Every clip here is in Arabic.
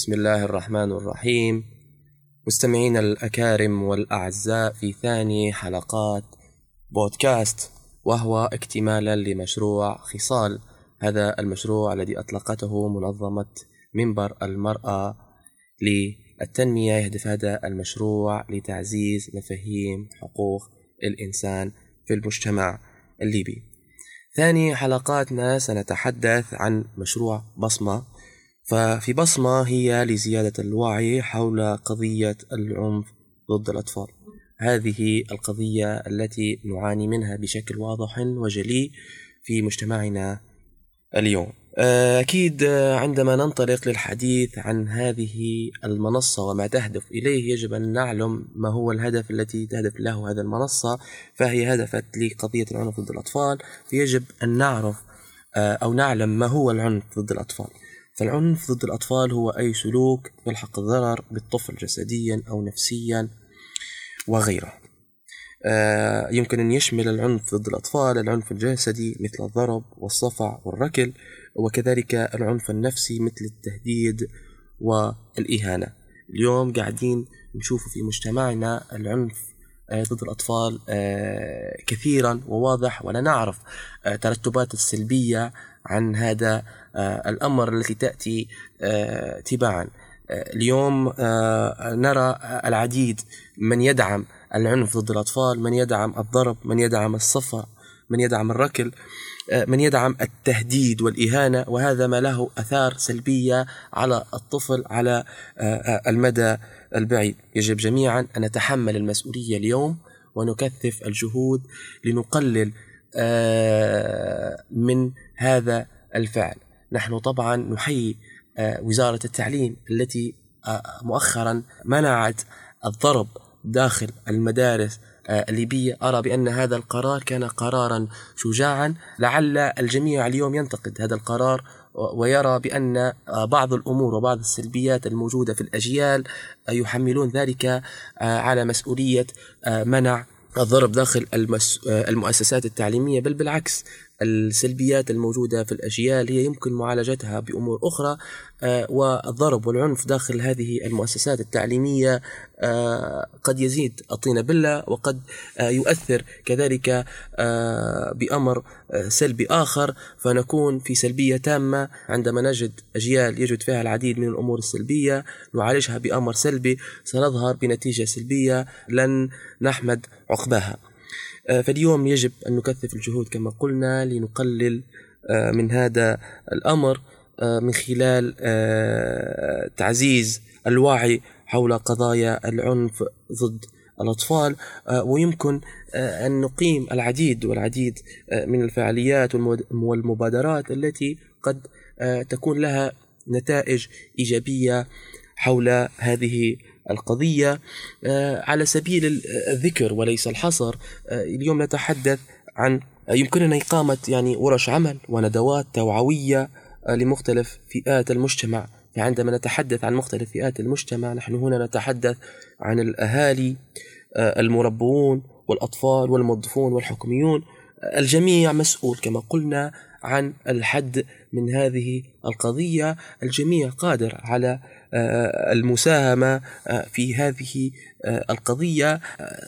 بسم الله الرحمن الرحيم. مستمعينا الأكارم والأعزاء في ثاني حلقات بودكاست وهو اكتمالا لمشروع خصال. هذا المشروع الذي أطلقته منظمة منبر المرأة للتنمية. يهدف هذا المشروع لتعزيز مفاهيم حقوق الإنسان في المجتمع الليبي. ثاني حلقاتنا سنتحدث عن مشروع بصمة. ففي بصمة هي لزيادة الوعي حول قضية العنف ضد الأطفال. هذه القضية التي نعاني منها بشكل واضح وجلي في مجتمعنا اليوم. أكيد عندما ننطلق للحديث عن هذه المنصة وما تهدف إليه يجب أن نعلم ما هو الهدف التي تهدف له هذه المنصة فهي هدفت لقضية العنف ضد الأطفال فيجب أن نعرف أو نعلم ما هو العنف ضد الأطفال. فالعنف ضد الأطفال هو أي سلوك يلحق الضرر بالطفل جسديا أو نفسيا وغيره. يمكن أن يشمل العنف ضد الأطفال العنف الجسدي مثل الضرب والصفع والركل وكذلك العنف النفسي مثل التهديد والإهانة. اليوم قاعدين نشوف في مجتمعنا العنف ضد الأطفال كثيرا وواضح ولا نعرف ترتبات السلبية عن هذا الأمر التي تأتي تباعا. اليوم نرى العديد من يدعم العنف ضد الأطفال من يدعم الضرب من يدعم الصفع من يدعم الركل من يدعم التهديد والإهانة وهذا ما له أثار سلبية على الطفل على المدى البعيد. يجب جميعا أن نتحمل المسؤولية اليوم ونكثف الجهود لنقلل من هذا الفعل. نحن طبعا نحيي وزارة التعليم التي مؤخرا منعت الضرب داخل المدارس الليبية. أرى بأن هذا القرار كان قرارا شجاعا. لعل الجميع اليوم ينتقد هذا القرار ويرى بأن بعض الأمور وبعض السلبيات الموجودة في الأجيال يحملون ذلك على مسؤولية منع الضرب داخل المؤسسات التعليمية. بل بالعكس السلبيات الموجودة في الأجيال هي يمكن معالجتها بأمور أخرى والضرب والعنف داخل هذه المؤسسات التعليمية قد يزيد الطين بلة وقد يؤثر كذلك بأمر سلبي آخر. فنكون في سلبية تامة عندما نجد أجيال يجد فيها العديد من الأمور السلبية نعالجها بأمر سلبي سنظهر بنتيجة سلبية لن نحمد عقباها. فاليوم يجب أن نكثف الجهود كما قلنا لنقلل من هذا الأمر من خلال تعزيز الوعي حول قضايا العنف ضد الأطفال. ويمكن أن نقيم العديد والعديد من الفعاليات والمبادرات التي قد تكون لها نتائج إيجابية حول هذه القضية على سبيل الذكر وليس الحصر. اليوم نتحدث عن يمكننا إقامة يعني ورش عمل وندوات توعوية لمختلف فئات المجتمع. عندما نتحدث عن مختلف فئات المجتمع نحن هنا نتحدث عن الأهالي المربون والأطفال والموظفون والحكوميون الجميع مسؤول كما قلنا عن الحد من هذه القضية. الجميع قادر على المساهمة في هذه القضية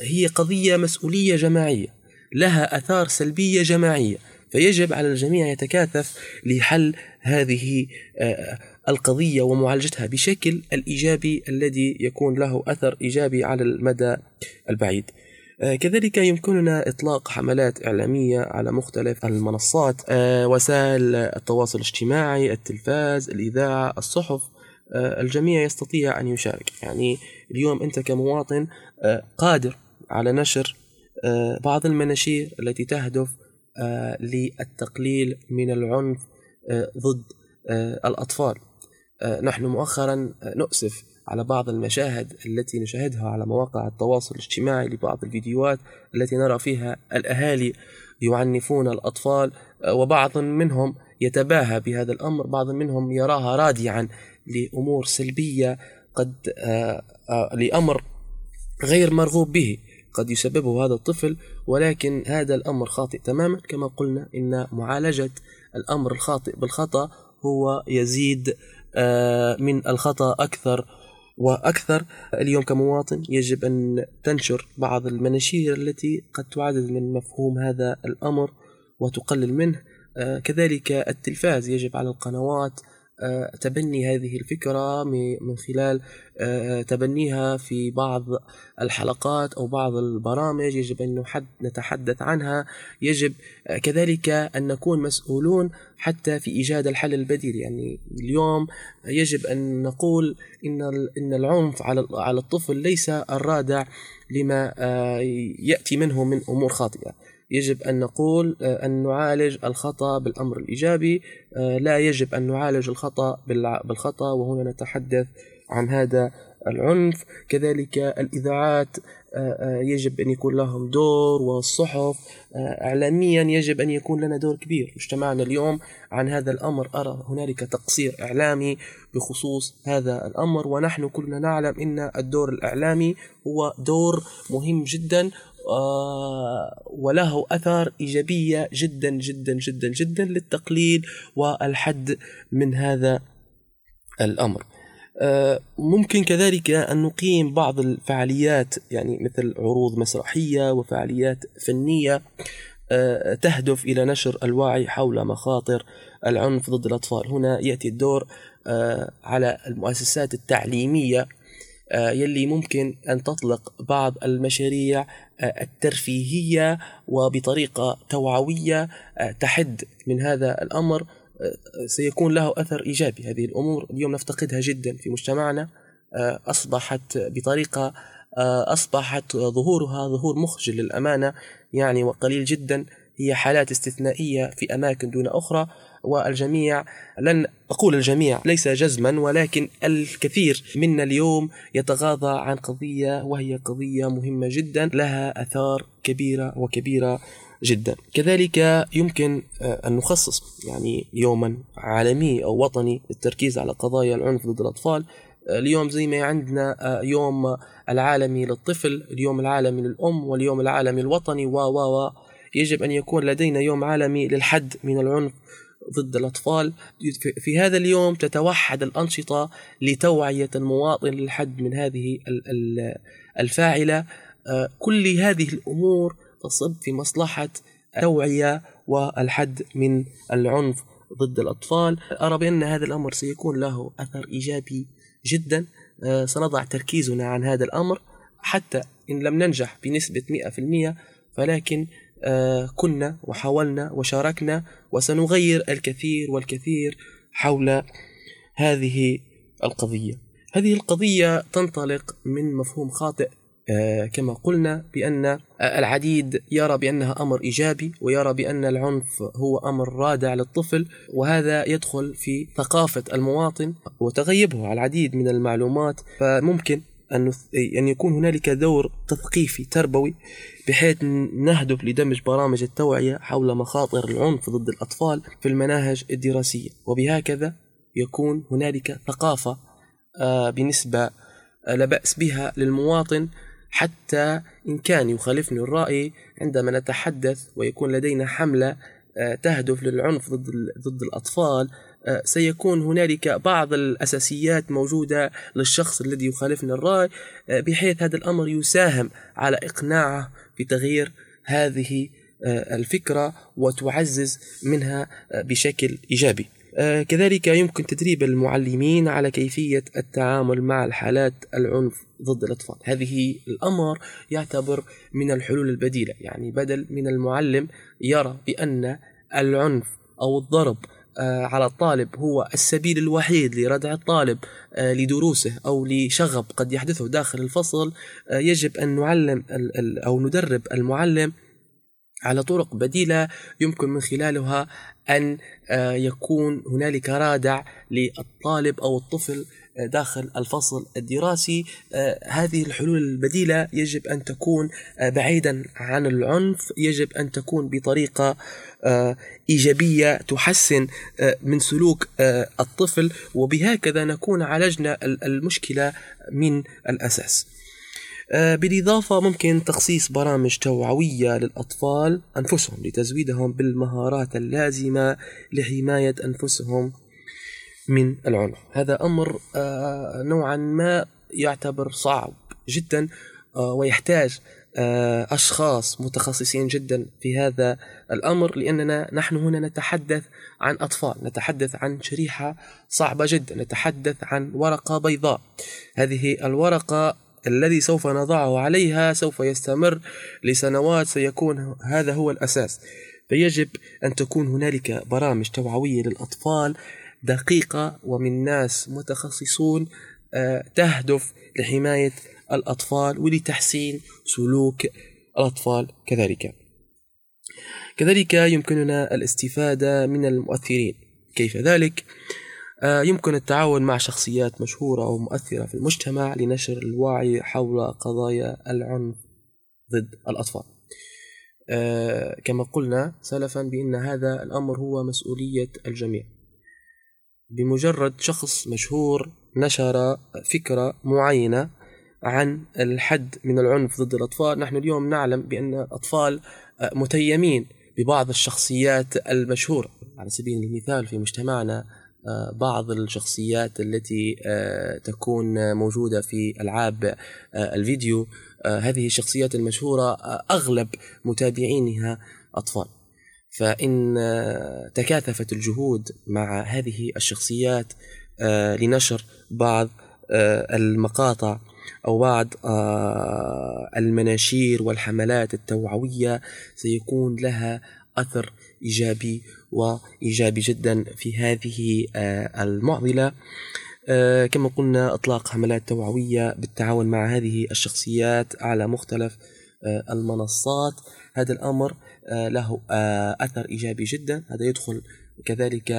هي قضية مسؤولية جماعية لها أثار سلبية جماعية فيجب على الجميع يتكاتف لحل هذه القضية ومعالجتها بشكل الإيجابي الذي يكون له أثر إيجابي على المدى البعيد. كذلك يمكننا إطلاق حملات إعلامية على مختلف المنصات وسائل التواصل الاجتماعي التلفاز الإذاعة الصحف. الجميع يستطيع أن يشارك. يعني اليوم أنت كمواطن قادر على نشر بعض المناشير التي تهدف للتقليل من العنف ضد الأطفال. نحن مؤخرا نؤسف على بعض المشاهد التي نشاهدها على مواقع التواصل الاجتماعي لبعض الفيديوهات التي نرى فيها الأهالي يعنفون الأطفال وبعض منهم يتباهى بهذا الأمر بعض منهم يراها رادعا. لأمور سلبية قد لأمر غير مرغوب به قد يسببه هذا الطفل ولكن هذا الأمر خاطئ تماما. كما قلنا إن معالجة الأمر الخاطئ بالخطأ هو يزيد من الخطأ أكثر وأكثر. اليوم كمواطن يجب أن تنشر بعض المناشير التي قد تعزز من مفهوم هذا الأمر وتقلل منه. كذلك التلفاز يجب على القنوات آه، تبني هذه الفكرة من خلال آه، تبنيها في بعض الحلقات أو بعض البرامج. يجب أن نتحدث عنها. يجب آه، كذلك أن نكون مسؤولون حتى في إيجاد الحل البديل. يعني اليوم يجب أن نقول إن إن العنف على على الطفل ليس الرادع لما يأتي منه من أمور خاطئة. يجب أن نقول آه، أن نعالج الخطأ بالأمر الإيجابي. آه، لا يجب أن نعالج الخطأ بالخطأ وهنا نتحدث عن هذا العنف. كذلك الإذاعات آه، يجب أن يكون لهم دور والصحف إعلاميا يجب أن يكون لنا دور كبير. مجتمعنا اليوم عن هذا الأمر. أرى هنالك تقصير إعلامي بخصوص هذا الأمر. ونحن كلنا نعلم أن الدور الإعلامي هو دور مهم جدا. وله أثار إيجابية جدا جدا جدا جدا للتقليل والحد من هذا الأمر. آه، ممكن كذلك أن نقيم بعض الفعاليات يعني مثل عروض مسرحية وفعاليات فنية آه، تهدف إلى نشر الوعي حول مخاطر العنف ضد الأطفال، هنا يأتي الدور على المؤسسات التعليمية يلي ممكن أن تطلق بعض المشاريع الترفيهية وبطريقة توعوية آه، تحد من هذا الأمر. آه، سيكون له أثر إيجابي هذه الأمور. اليوم نفتقدها جدا في مجتمعنا. آه، أصبحت بطريقة أصبحت ظهورها ظهور مخجل للأمانة يعني وقليل جدا. هي حالات استثنائية في أماكن دون أخرى والجميع لن أقول الجميع ليس جزما ولكن الكثير منا اليوم يتغاضى عن قضية وهي قضية مهمة جدا لها أثار كبيرة وكبيرة جدا. كذلك يمكن آه، أن نخصص يعني يوما عالمي أو وطني للتركيز على قضايا العنف ضد الأطفال. آه، اليوم زي ما عندنا آه، يوم العالمي للطفل اليوم العالمي للأم واليوم العالمي الوطني و و يجب أن يكون لدينا يوم عالمي للحد من العنف ضد الأطفال. في هذا اليوم تتوحد الأنشطة لتوعية المواطن للحد من هذه الفاعلة. آه، كل هذه الأمور تصب في مصلحة التوعية والحد من العنف ضد الأطفال. أرى بأن هذا الأمر سيكون له أثر إيجابي جدا. آه، سنضع تركيزنا عن هذا الأمر. حتى إن لم ننجح بنسبة 100% فلكن آه، كنا وحاولنا وشاركنا وسنغير الكثير والكثير حول هذه القضية. هذه القضية تنطلق من مفهوم خاطئ آه، كما قلنا بأن العديد يرى بأنها أمر إيجابي ويرى بأن العنف هو أمر رادع للطفل وهذا يدخل في ثقافة المواطن وتغيبه على العديد من المعلومات. فممكن أن أن يكون هنالك دور تثقيفي تربوي بحيث نهدف لدمج برامج التوعية حول مخاطر العنف ضد الأطفال في المناهج الدراسية. وبهكذا يكون هنالك ثقافة آه، بنسبة آه، لا بأس بها للمواطن حتى إن كان يخالفني الرأي عندما نتحدث ويكون لدينا حملة آه، تهدف للعنف ضد ضد الأطفال سيكون هنالك بعض الأساسيات موجودة للشخص الذي يخالفنا الرأي آه، بحيث هذا الأمر يساهم على إقناعه بتغيير هذه آه، الفكرة وتعزز منها بشكل إيجابي. كذلك يمكن تدريب المعلمين على كيفية التعامل مع الحالات العنف ضد الأطفال. هذه الأمر يعتبر من الحلول البديلة يعني بدل من المعلم يرى بأن العنف أو الضرب آه، على الطالب هو السبيل الوحيد لردع الطالب آه، لدروسه أو لشغب قد يحدثه داخل الفصل. آه، يجب أن نعلم أو ندرب المعلم على طرق بديلة يمكن من خلالها أن يكون هنالك رادع للطالب أو الطفل داخل الفصل الدراسي هذه الحلول البديلة يجب أن تكون بعيدا عن العنف يجب أن تكون بطريقة آه، إيجابية تحسن آه، من سلوك آه، الطفل وبهكذا نكون عالجنا المشكلة من الأساس. بالإضافة ممكن تخصيص برامج توعوية للأطفال أنفسهم لتزويدهم بالمهارات اللازمة لحماية أنفسهم من العنف. هذا أمر آه، نوعا ما يعتبر صعب جدا آه، ويحتاج آه، أشخاص متخصصين جدا في هذا الأمر لأننا نحن هنا نتحدث عن أطفال نتحدث عن شريحة صعبة جدا نتحدث عن ورقة بيضاء. هذه الورقة الذي سوف نضعه عليها سوف يستمر لسنوات سيكون هذا هو الأساس. فيجب أن تكون هنالك برامج توعوية للأطفال دقيقة ومن ناس متخصصون آه، تهدف لحماية الأطفال ولتحسين سلوك الأطفال كذلك. كذلك يمكننا الاستفادة من المؤثرين. كيف ذلك؟ آه، يمكن التعاون مع شخصيات مشهورة ومؤثرة في المجتمع لنشر الوعي حول قضايا العنف ضد الأطفال. آه، كما قلنا سلفا بأن هذا الأمر هو مسؤولية الجميع. بمجرد شخص مشهور نشر فكرة معينة عن الحد من العنف ضد الأطفال. نحن اليوم نعلم بأن الأطفال آه، متيمين ببعض الشخصيات المشهورة. على سبيل المثال في مجتمعنا آه، بعض الشخصيات التي آه، تكون موجودة في ألعاب الفيديو هذه الشخصيات المشهورة أغلب متابعينها أطفال. فإن تكاثفت الجهود مع هذه الشخصيات لنشر بعض المقاطع أو بعض آه، المناشير والحملات التوعوية سيكون لها أثر إيجابي وإيجابي جدا في هذه آه، المعضلة. آه، كما قلنا إطلاق حملات توعوية بالتعاون مع هذه الشخصيات على مختلف المنصات. هذا الأمر له أثر إيجابي جدا. هذا يدخل كذلك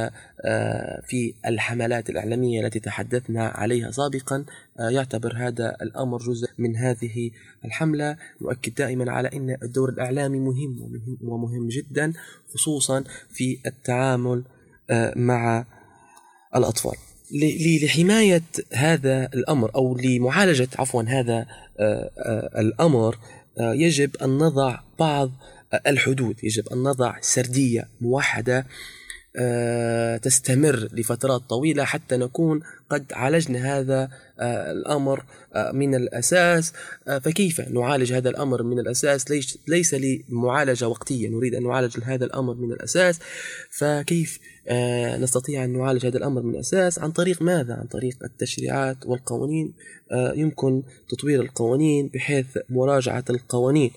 آه، في الحملات الإعلامية التي تحدثنا عليها سابقا. آه، يعتبر هذا الأمر جزء من هذه الحملة. نؤكد دائما على أن الدور الإعلامي مهم ومهم جدا خصوصا في التعامل آه، مع الأطفال. لحماية هذا الأمر أو لمعالجة عفوا هذا الأمر يجب أن نضع بعض الحدود. يجب أن نضع سردية موحدة آه، تستمر لفترات طويلة حتى نكون قد عالجنا هذا آه، الأمر آه، من الأساس. فكيف نعالج هذا الأمر من الأساس؟ ليس, لمعالجة وقتية. نريد أن نعالج هذا الأمر من الأساس. فكيف نستطيع أن نعالج هذا الأمر من الأساس؟ عن طريق ماذا؟ عن طريق التشريعات والقوانين. يمكن تطوير القوانين بحيث مراجعة القوانين.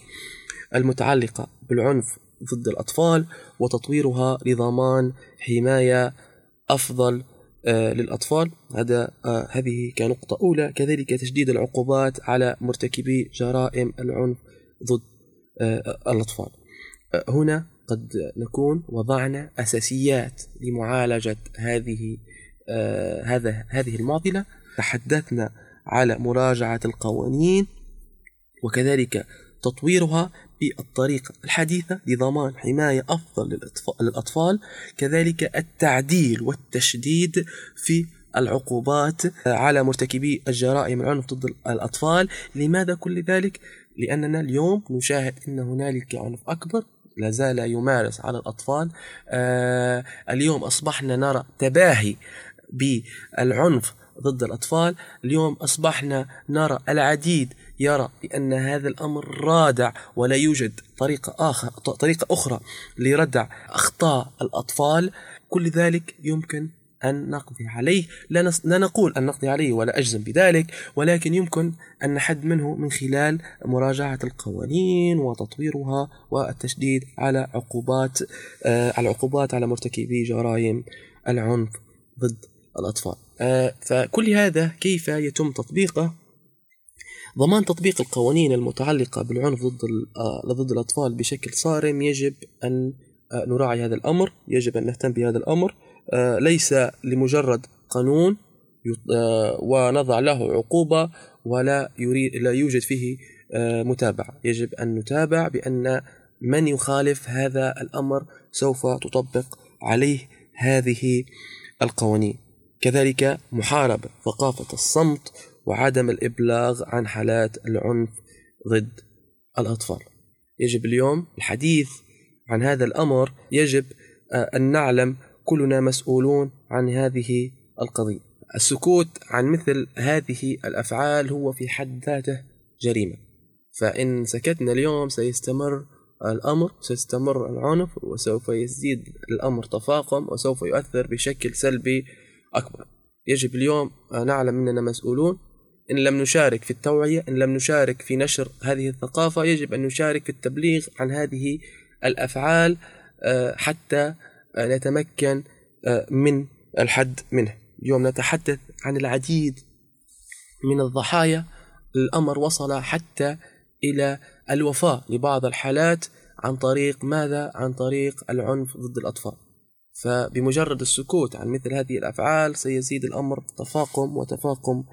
المتعلقة بالعنف ضد الأطفال وتطويرها لضمان حماية أفضل آه، للأطفال. هذا آه، هذه كنقطة أولى. كذلك تشديد العقوبات على مرتكبي جرائم العنف ضد آه، الأطفال. هنا قد نكون وضعنا أساسيات لمعالجة هذه هذا هذه المعضلة. تحدثنا على مراجعة القوانين وكذلك تطويرها بالطريقة الحديثة لضمان حماية أفضل للأطفال كذلك التعديل والتشديد في العقوبات على مرتكبي الجرائم العنف ضد الأطفال لماذا كل ذلك؟ لأننا اليوم نشاهد أن هنالك عنف أكبر لا زال يمارس على الأطفال آه اليوم أصبحنا نرى تباهي بالعنف ضد الأطفال. اليوم أصبحنا نرى العديد يرى بأن هذا الأمر رادع ولا يوجد طريقة آخر طريقة أخرى لردع أخطاء الأطفال. كل ذلك يمكن أن نقضي عليه. لا, نص... لا نقول أن نقضي عليه ولا أجزم بذلك ولكن يمكن أن نحد منه من خلال مراجعة القوانين وتطويرها والتشديد على عقوبات آه العقوبات على مرتكبي جرائم العنف ضد الأطفال. آه فكل هذا كيف يتم تطبيقه؟ ضمان تطبيق القوانين المتعلقة بالعنف ضد آه، ضد الأطفال بشكل صارم يجب أن آه، نراعي هذا الأمر يجب أن نهتم بهذا الأمر. ليس لمجرد قانون ونضع له عقوبة ولا يريد لا يوجد فيه متابعة. يجب أن نتابع بأن من يخالف هذا الأمر سوف تطبق عليه هذه القوانين. كذلك محاربة ثقافة الصمت وعدم الإبلاغ عن حالات العنف ضد الأطفال. يجب اليوم الحديث عن هذا الأمر. يجب آه، أن نعلم كلنا مسؤولون عن هذه القضية. السكوت عن مثل هذه الأفعال هو في حد ذاته جريمة. فإن سكتنا اليوم سيستمر الأمر سيستمر العنف وسوف يزيد الأمر تفاقم وسوف يؤثر بشكل سلبي أكبر. يجب اليوم نعلم أننا مسؤولون. إن لم نشارك في التوعية إن لم نشارك في نشر هذه الثقافة يجب أن نشارك في التبليغ عن هذه الأفعال آه، حتى نتمكن آه، من الحد منه. اليوم نتحدث عن العديد من الضحايا. الأمر وصل حتى إلى الوفاة لبعض الحالات عن طريق ماذا؟ عن طريق العنف ضد الأطفال. فبمجرد السكوت عن مثل هذه الأفعال سيزيد الأمر تفاقم وتفاقم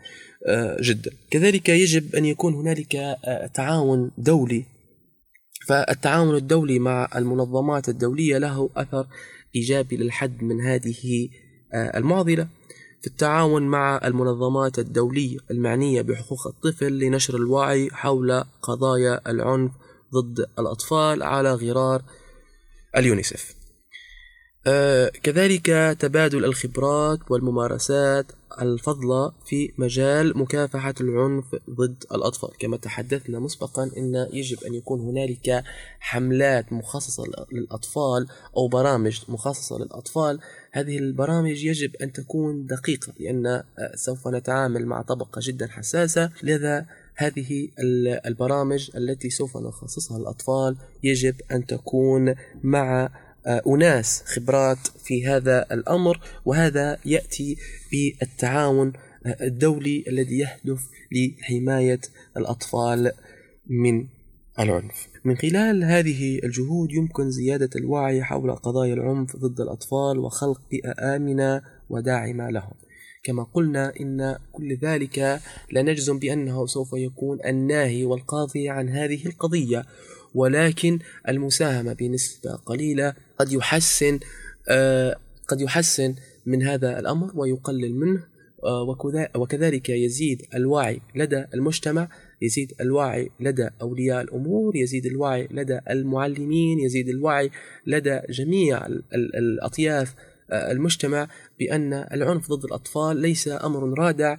آه، جدا. كذلك يجب أن يكون هنالك آه، تعاون دولي. فالتعاون الدولي مع المنظمات الدولية له أثر إيجابي للحد من هذه آه، المعضلة. في التعاون مع المنظمات الدولية المعنية بحقوق الطفل لنشر الوعي حول قضايا العنف ضد الأطفال على غرار اليونيسف كذلك تبادل الخبرات والممارسات الفضلة في مجال مكافحة العنف ضد الأطفال. كما تحدثنا مسبقا أن يجب أن يكون هنالك حملات مخصصة للأطفال أو برامج مخصصة للأطفال. هذه البرامج يجب أن تكون دقيقة لأن آه، سوف نتعامل مع طبقة جدا حساسة. لذا هذه البرامج التي سوف نخصصها للأطفال يجب أن تكون مع آه، أناس خبرات في هذا الأمر وهذا يأتي بالتعاون آه، الدولي الذي يهدف لحماية الأطفال من العنف. من خلال هذه الجهود يمكن زيادة الوعي حول قضايا العنف ضد الأطفال وخلق بيئة آمنة وداعمة لهم. كما قلنا إن كل ذلك لا نجزم بأنه سوف يكون الناهي والقاضي عن هذه القضية ولكن المساهمة بنسبة قليلة قد يحسن آه، قد يحسن من هذا الأمر ويقلل منه آه، وكذلك يزيد الوعي لدى المجتمع يزيد الوعي لدى أولياء الأمور يزيد الوعي لدى المعلمين يزيد الوعي لدى جميع الأطياف آه، المجتمع بأن العنف ضد الأطفال ليس أمر رادع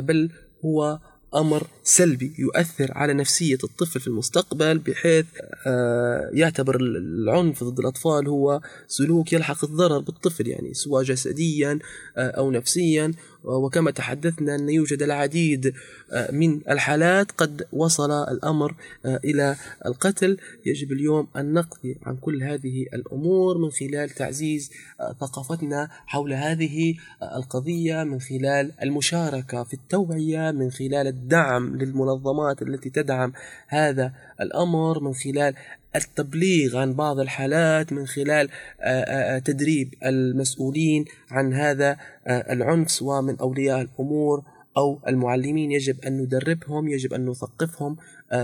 بل هو أمر سلبي يؤثر على نفسية الطفل في المستقبل بحيث آه، يعتبر العنف ضد الأطفال هو سلوك يلحق الضرر بالطفل يعني سواء جسديا آه، أو نفسيا. وكما تحدثنا أن يوجد العديد آه، من الحالات قد وصل الأمر آه، إلى القتل. يجب اليوم أن نقضي عن كل هذه الأمور من خلال تعزيز آه، ثقافتنا حول هذه القضية من خلال المشاركة في التوعية من خلال الدعم للمنظمات التي تدعم هذا الأمر من خلال التبليغ عن بعض الحالات من خلال آه، آه، آه، تدريب المسؤولين عن هذا العنف سواء من أولياء الأمور أو المعلمين. يجب أن ندربهم يجب أن نثقفهم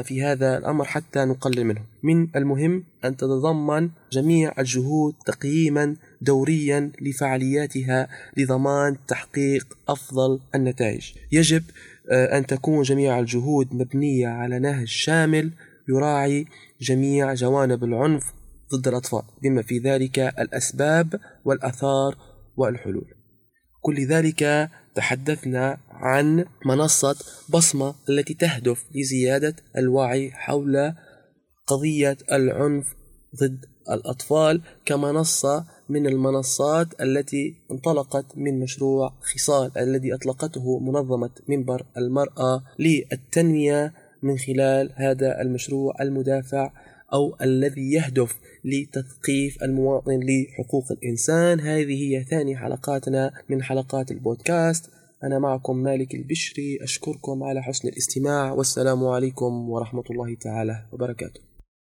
في هذا الأمر حتى نقلل منه من المهم أن تتضمن جميع الجهود تقييما دوريا لفعالياتها لضمان تحقيق أفضل النتائج. يجب أن تكون جميع الجهود مبنية على نهج شامل يراعي جميع جوانب العنف ضد الأطفال بما في ذلك الأسباب والأثار والحلول. كل ذلك تحدثنا عن منصة بصمة التي تهدف لزيادة الوعي حول قضية العنف ضد الأطفال كمنصة من المنصات التي انطلقت من مشروع خصال الذي أطلقته منظمة منبر المرأة للتنمية من خلال هذا المشروع المدافع أو الذي يهدف لتثقيف المواطن لحقوق الإنسان. هذه هي ثاني حلقاتنا من حلقات البودكاست. أنا معكم مالك البشري أشكركم على حسن الاستماع. والسلام عليكم ورحمة الله تعالى وبركاته.